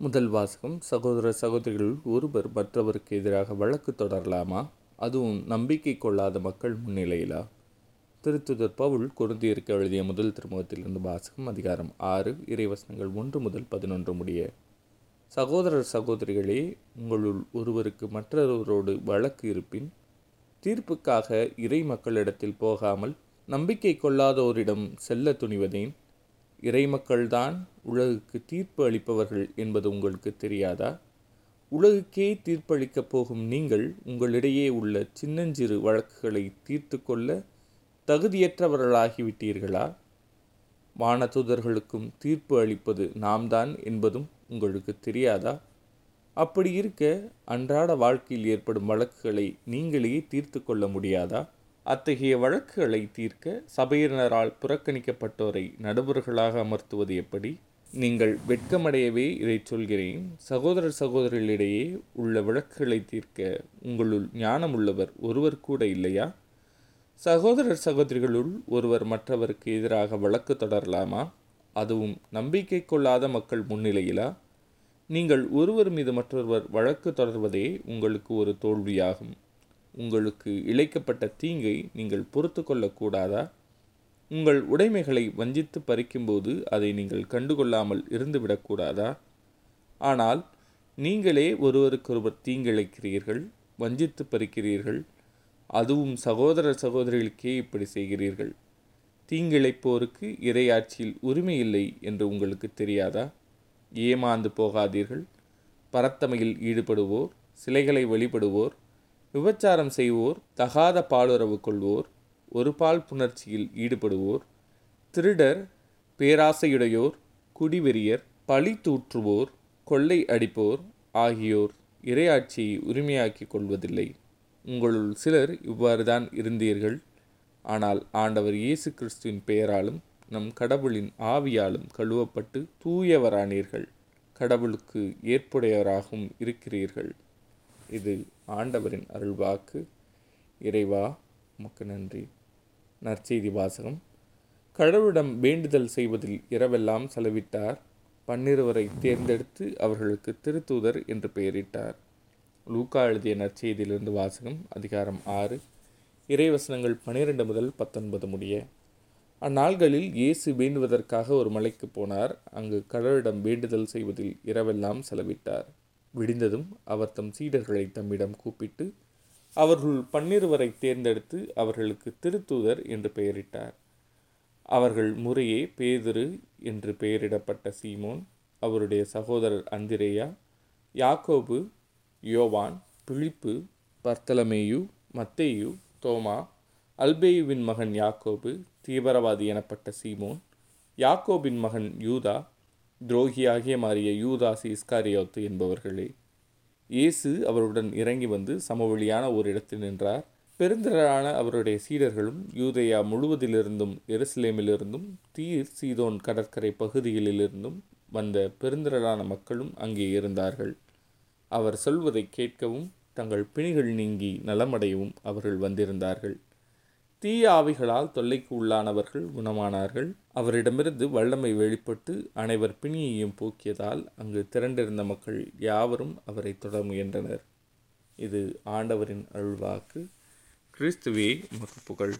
முதல் வாசகம் சகோதர சகோதரிகள் ஒருவர் மற்றவருக்கு எதிராக வழக்கு தொடரலாமா? அதுவும் நம்பிக்கை கொள்ளாத மக்கள் முன்னிலையிலா? திருத்துதர் பவுல் கொருந்தியருக்கு எழுதிய முதல் திருமுகத்திலிருந்து வாசகம் அதிகாரம் ஆறு இறைவசனங்கள் ஒன்று முதல் பதினொன்று முடிய. சகோதரர் சகோதரிகளே உங்களுள் ஒருவருக்கு மற்றொருவரோடு வழக்கு இருப்பின் தீர்ப்புக்காக இறை மக்களிடத்தில் போகாமல் நம்பிக்கை கொள்ளாதோரிடம் செல்ல துணிவதேன்? இறைமக்கள்தான் உலகுக்கு தீர்ப்பு அளிப்பவர்கள் என்பது உங்களுக்கு தெரியாதா? உலகுக்கே தீர்ப்பளிக்கப் போகும் நீங்கள் உங்களிடையே உள்ள சின்னஞ்சிறு வழக்குகளை தீர்த்து கொள்ள தகுதியற்றவர்களாகிவிட்டீர்களா? வானதூதர்களுக்கும் தீர்ப்பு அளிப்பது நாம் தான் என்பதும் உங்களுக்கு தெரியாதா? அப்படி இருக்க அன்றாட வாழ்க்கையில் ஏற்படும் வழக்குகளை நீங்களே தீர்த்து கொள்ள முடியாதா? அத்தகைய வழக்குகளை தீர்க்க சபையினரால் புறக்கணிக்கப்பட்டோரை நடுவர்களாக அமர்த்துவது எப்படி? நீங்கள் வெட்கமடையவே இதை சொல்கிறேன். சகோதரர் சகோதரிகளிடையே உள்ள வழக்குகளை தீர்க்க உங்களுள் ஞானமுள்ளவர் ஒருவர் கூட இல்லையா? சகோதரர் சகோதரிகளுள் ஒருவர் மற்றவருக்கு எதிராக வழக்கு தொடரலாமா? அதுவும் நம்பிக்கை கொள்ளாத மக்கள் முன்னிலையிலா? நீங்கள் ஒருவர் மீது மற்றொருவர் வழக்கு தொடர்வதே உங்களுக்கு ஒரு தோல்வியாகும். உங்களுக்கு இழைக்கப்பட்ட தீங்கை நீங்கள் பொறுத்து கொள்ளக்கூடாதா உங்கள் உடைமைகளை வஞ்சித்து பறிக்கும்போது அதை நீங்கள் கண்டுகொள்ளாமல் இருந்துவிடக்கூடாதா? ஆனால் நீங்களே ஒருவருக்கொருவர் தீங்கிழைக்கிறீர்கள் வஞ்சித்து பறிக்கிறீர்கள் அதுவும் சகோதர சகோதரிகளுக்கே இப்படி செய்கிறீர்கள். தீங்கிழைப்போருக்கு இரையாட்சியில் உரிமை இல்லை என்று உங்களுக்கு தெரியாதா? ஏமாந்து போகாதீர்கள் பரத்தமையில் ஈடுபடுவோர் சிலைகளை வழிபடுவோர் விபச்சாரம் செய்வோர் தகாத பாலுறவு கொள்வோர் ஒரு பால் புணர்ச்சியில் ஈடுபடுவோர் திருடர் பேராசையுடையோர் குடிவெறியர் பழி தூற்றுவோர் கொள்ளை அடிப்போர் ஆகியோர் இரையாட்சியை உரிமையாக்கிக் கொள்வதில்லை. உங்களுள் சிலர் இவ்வாறு தான் இருந்தீர்கள். ஆனால் ஆண்டவர் இயேசு கிறிஸ்துவின் பெயராலும் நம் கடவுளின் ஆவியாலும் கழுவப்பட்டு தூயவரானீர்கள். கடவுளுக்கு ஏற்புடையவராகவும் இருக்கிறீர்கள். இது ஆண்டவரின் அருள்வாக்கு. இறைவா உமக்கு நன்றி. நற்செய்தி வாசகம். கடவுளிடம் வேண்டுதல் செய்வதில் இரவெல்லாம் செலவிட்டார். பன்னிருவரை தேர்ந்தெடுத்து அவர்களுக்கு திருத்தூதர் என்று பெயரிட்டார். லூக்கா எழுதிய நற்செய்தியிலிருந்து வாசகம் அதிகாரம் ஆறு. இறைவசனங்கள் பனிரெண்டு முதல் பத்தொன்பது முடிய. அந்நாள்களில் இயேசு வேண்டுவதற்காக ஒரு மலைக்கு போனார். அங்கு கடவுளிடம் வேண்டுதல் செய்வதில் இரவெல்லாம் செலவிட்டார். விடிந்ததும் அவர் தம் சீடர்களை தம்மிடம் கூப்பிட்டு அவர்கள் பன்னிருவரை தேர்ந்தெடுத்து அவர்களுக்கு திருத்தூதர் என்று பெயரிட்டார். அவர்கள் முறையே பேதுரு என்று பெயரிடப்பட்ட சீமோன் அவருடைய சகோதரர் அந்திரேயா யாக்கோபு யோவான் பிழிப்பு பர்த்தலமேயு மத்தேயு தோமா அல்பேயுவின் மகன் யாக்கோபு தீவிரவாதி எனப்பட்ட சீமோன் யாக்கோபின் மகன் யூதா துரோகியாகிய மாறிய யூதாசி இஸ்காரியோத்து என்பவர்களே. இயேசு அவருடன் இறங்கி வந்து சமவெளியான ஒரு இடத்தில் நின்றார். பெருந்திரளான அவருடைய சீடர்களும் யூதயா முழுவதிலிருந்தும் எருசலேமிலிருந்தும் தீர் சீதோன் கடற்கரை பகுதிகளிலிருந்தும் வந்த பெருந்திரளான மக்களும் அங்கே இருந்தார்கள். அவர் சொல்வதை கேட்கவும் தங்கள் பிணிகள் நீங்கி நலமடையவும் அவர்கள் வந்திருந்தார்கள். தீய ஆவிகளால் தொல்லைக்கு உள்ளானவர்கள் குணமானார்கள். அவரிடமிருந்து வல்லமை வெளிப்பட்டு அனைவர் பிணியையும் போக்கியதால் அங்கு திரண்டிருந்த மக்கள் யாவரும் அவரை தொட முயன்றனர். இது ஆண்டவரின் அருள்வாக்கு. கிறிஸ்துவே புகழ்